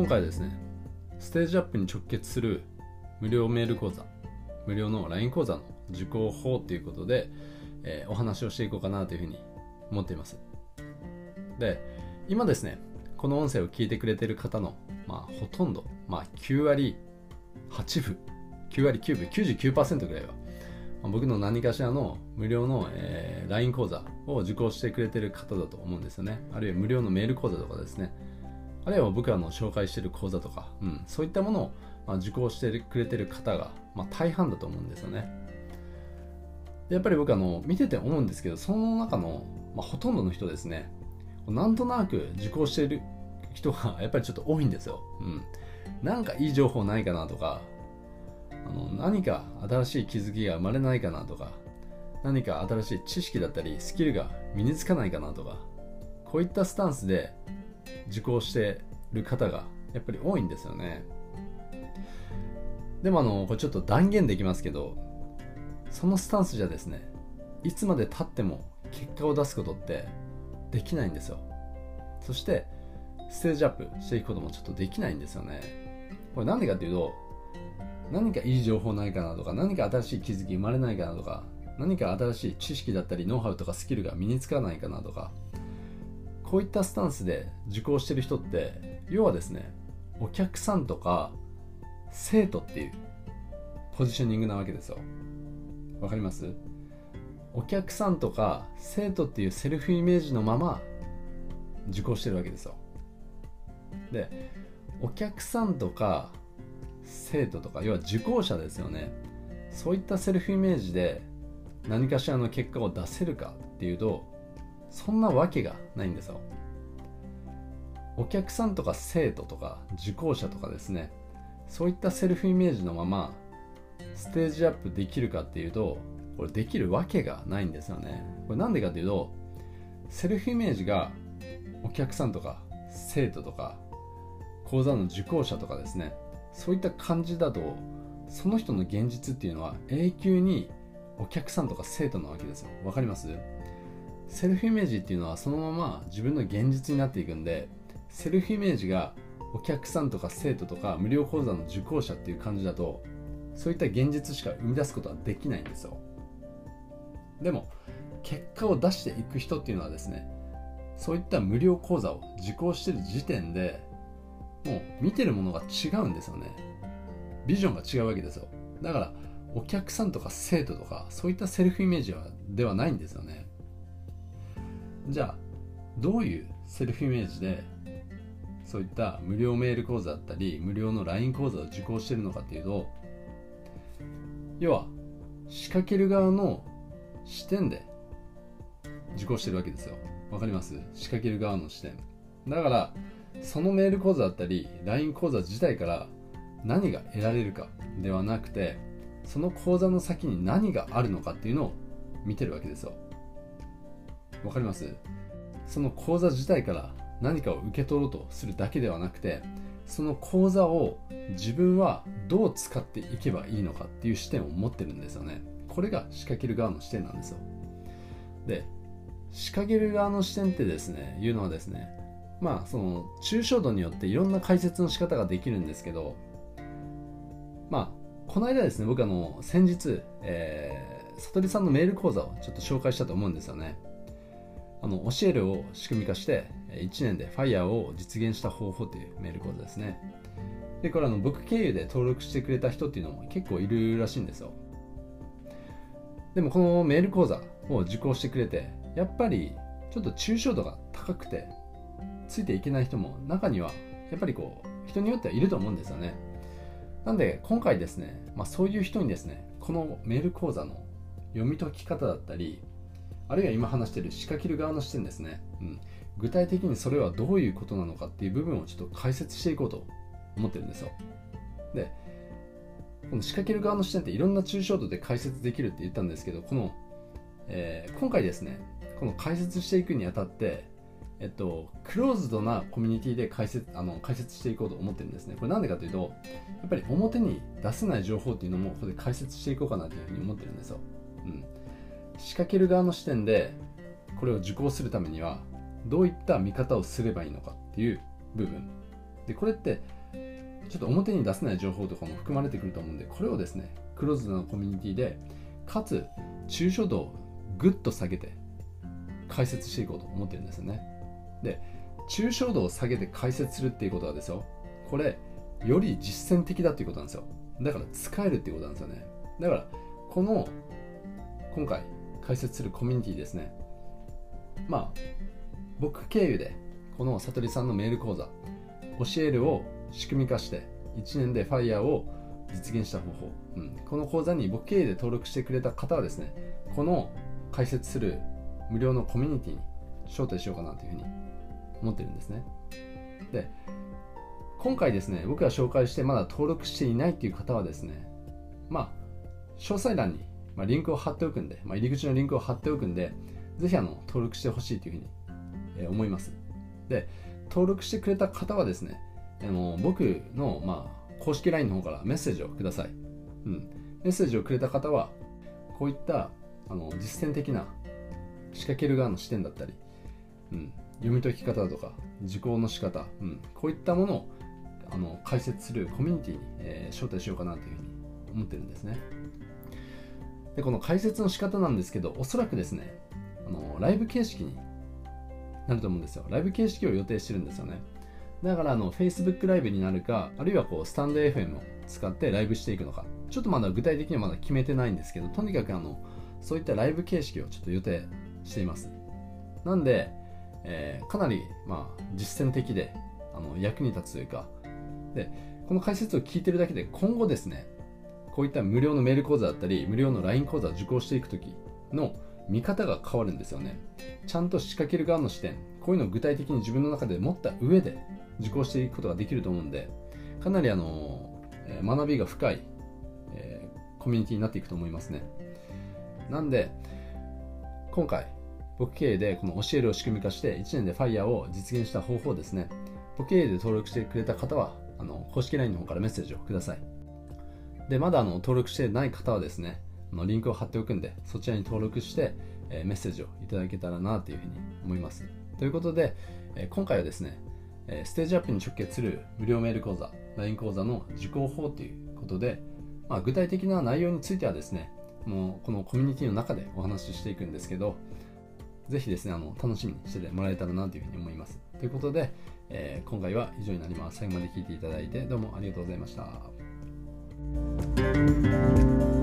今回はですねステージアップに直結する無料メール講座無料の LINE 講座の受講法ということで、えー、お話をしていこうかなというふうに思っています。で今ですねこの音声を聞いてくれてる方の、まあ、ほとんど、まあ、9割8分9割9分99%ぐらいは、僕の何かしらの無料の、えー、LINE 講座を受講してくれてる方だと思うんですよね。あるいは無料のメール講座とかですね。あるいは僕らの紹介してる講座とか、うん、そういったものを、ま、受講してくれてる方が、まあ、大半だと思うんですよねやっぱり僕あの見てて思うんですけどその中の、まあ、ほとんどの人ですねなんとなく受講している人が やっぱりちょっと多いんですよ。うん。なんかいい情報ないかなとか、あの何か新しい気づきが生まれないかなとか、何か新しい知識だったりスキルが身につかないかなとか、こういったスタンスで受講してる方がやっぱり多いんですよね。でもあの、これちょっと断言できますけど、そのスタンスじゃですね、いつまで経っても結果を出すことってできないんですよそしてステージアップしていくこともちょっとできないんですよねこれなんでかっていうと何かいい情報ないかなとか何か新しい気づき生まれないかなとか何か新しい知識だったりノウハウとかスキルが身につかないかなとかこういったスタンスで受講してる人って要はですねお客さんとか生徒っていうポジショニングなわけですよ。わかります？お客さんとか生徒っていうセルフイメージのまま受講してるわけですよ。でお客さんとか生徒とか要は受講者ですよね。そういったセルフイメージで何かしらの結果を出せるかっていうとそんなわけがないんですよ。お客さんとか生徒とか受講者とかですね。そういったセルフイメージのままステージアップできるかっていうとこれできるわけがないんですよね。これなんでかっていうとセルフイメージがお客さんとか生徒とか講座の受講者とかですね。そういった感じだとその人の現実っていうのは永久にお客さんとか生徒なわけですよ。わかります？セルフイメージっていうのはそのまま自分の現実になっていくんでセルフイメージがお客さんとか生徒とか無料講座の受講者っていう感じだとそういった現実しか生み出すことはできないんですよ。でも結果を出していく人っていうのはですねそういった無料講座を受講してる時点でもう見てるものが違うんですよね。ビジョンが違うわけですよ。だからお客さんとか生徒とかそういったセルフイメージはではないんですよね。じゃあどういうセルフイメージでそういった無料メール講座だったり無料の LINE 講座を受講してるのかっていうと要は仕掛ける側の視点で受講してるわけですよ。わかります？仕掛ける側の視点。だからそのメール講座だったり LINE 講座自体から何が得られるかではなくてその講座の先に何があるのかっていうのを見てるわけですよ。わかります？その講座自体から何かを受け取ろうとするだけではなくてその講座を自分はどう使っていけばいいのかっていう視点を持ってるんですよね。これが仕掛ける側の視点なんですよ。で仕掛ける側の視点ってですねいうのはですねまあその抽象度によっていろんな解説の仕方ができるんですけどまあこの間ですね僕あの先日、えー、悟りさんのメール講座をちょっと紹介したと思うんですよね。あの教えるを仕組み化して1年で FIRE を実現した方法というメール講座ですね。でこれあの僕経由で登録してくれた人っていうのも結構いるらしいんですよ。でもこのメール講座を受講してくれてやっぱりちょっと抽象度が高くてついていけない人も中にはやっぱりこう人によってはいると思うんですよね。なんで今回ですね、まあ、そういう人にですねこのメール講座の読み解き方だったりあるいは今話してる仕掛ける側の視点ですね、うん、具体的にそれはどういうことなのかっていう部分をちょっと解説していこうと思ってるんですよでこの仕掛ける側の視点っていろんな抽象度で解説できるって言ったんですけどこの、えー、今回ですねこの解説していくにあたってえっと、クローズドなコミュニティで解説あの解説していこうと思ってるんですね。これなんでかというと、やっぱり表に出せない情報っていうのもここで解説していこうかなというふうに思ってるんですよ。うん。仕掛ける側の視点でこれを受講するためにはどういった見方をすればいいのかっていう部分。でこれってちょっと表に出せない情報とかも含まれてくると思うんでこれをですねクローズドなコミュニティでかつ抽象度をぐっと下げて解説していこうと思ってるんですよね。で抽象度を下げて解説するっていうことはですよこれより実践的だっていうことなんですよ。だから使えるっていうことなんですよね。だからこの今回解説するコミュニティですね。まあ僕経由でこの悟りさんのメール講座教えるを仕組み化して1年で FIRE を実現した方法、うん、この講座に僕経由で登録してくれた方はですねこの解説する無料のコミュニティに招待しようかなというふうに思ってるんですね。で今回ですね僕が紹介してまだ登録していないっていう方はですねまあ詳細欄に、まあ、リンクを貼っておくんで、まあ、入り口のリンクを貼っておくんでぜひあの登録してほしいというふうに、え、思います。で登録してくれた方はですねあの僕の、まあ、公式 LINE の方からメッセージをください、うん、メッセージをくれた方はこういったあの実践的な仕掛ける側の視点だったり、うん、読み解き方とか受講の仕方、うん、こういったものをあの解説するコミュニティに、えー、招待しようかなというふうに思ってるんですね。でこの解説の仕方なんですけどおそらくですねあのライブ形式になると思うんですよ。ライブ形式を予定してるんですよね。だからあの Facebook ライブになるか、あるいはこうスタンド FM を使ってライブしていくのか、ちょっとまだ具体的にはまだ決めてないんですけど、とにかくあのそういったライブ形式をちょっと予定しています。なんで、えー、かなり、まあ、実践的であの役に立つというか、で、この解説を聞いてるだけで今後ですね、こういった無料のメール講座だったり、無料の LINE 講座を受講していくときの見方が変わるんですよね。ちゃんと仕掛ける側の視点、こういうのを具体的に自分の中で持った上で受講していくことができると思うんで、かなりあの、学びが深い、えー、コミュニティになっていくと思いますね。なんで、今回、僕経営でこの教えるを仕組み化して1年で FIRE を実現した方法ですね。僕経営で登録してくれた方は、あの公式 LINE の方からメッセージをください。で、まだあの登録してない方はですね、あのリンクを貼っておくんで、そちらに登録して、え、メッセージをいただけたらなというふうに思います。ということで、え、今回はですね、えステージアップに直結する無料メール講座、LINE 講座の受講法ということで、まあ、具体的な内容についてはですね、もうこのコミュニティの中でお話ししていくんですけど、ぜひですね、あの楽しみにしてもらえたらなというふうに思います。ということで、えー、今回は以上になります。最後まで聞いていただいてどうもありがとうございました。Música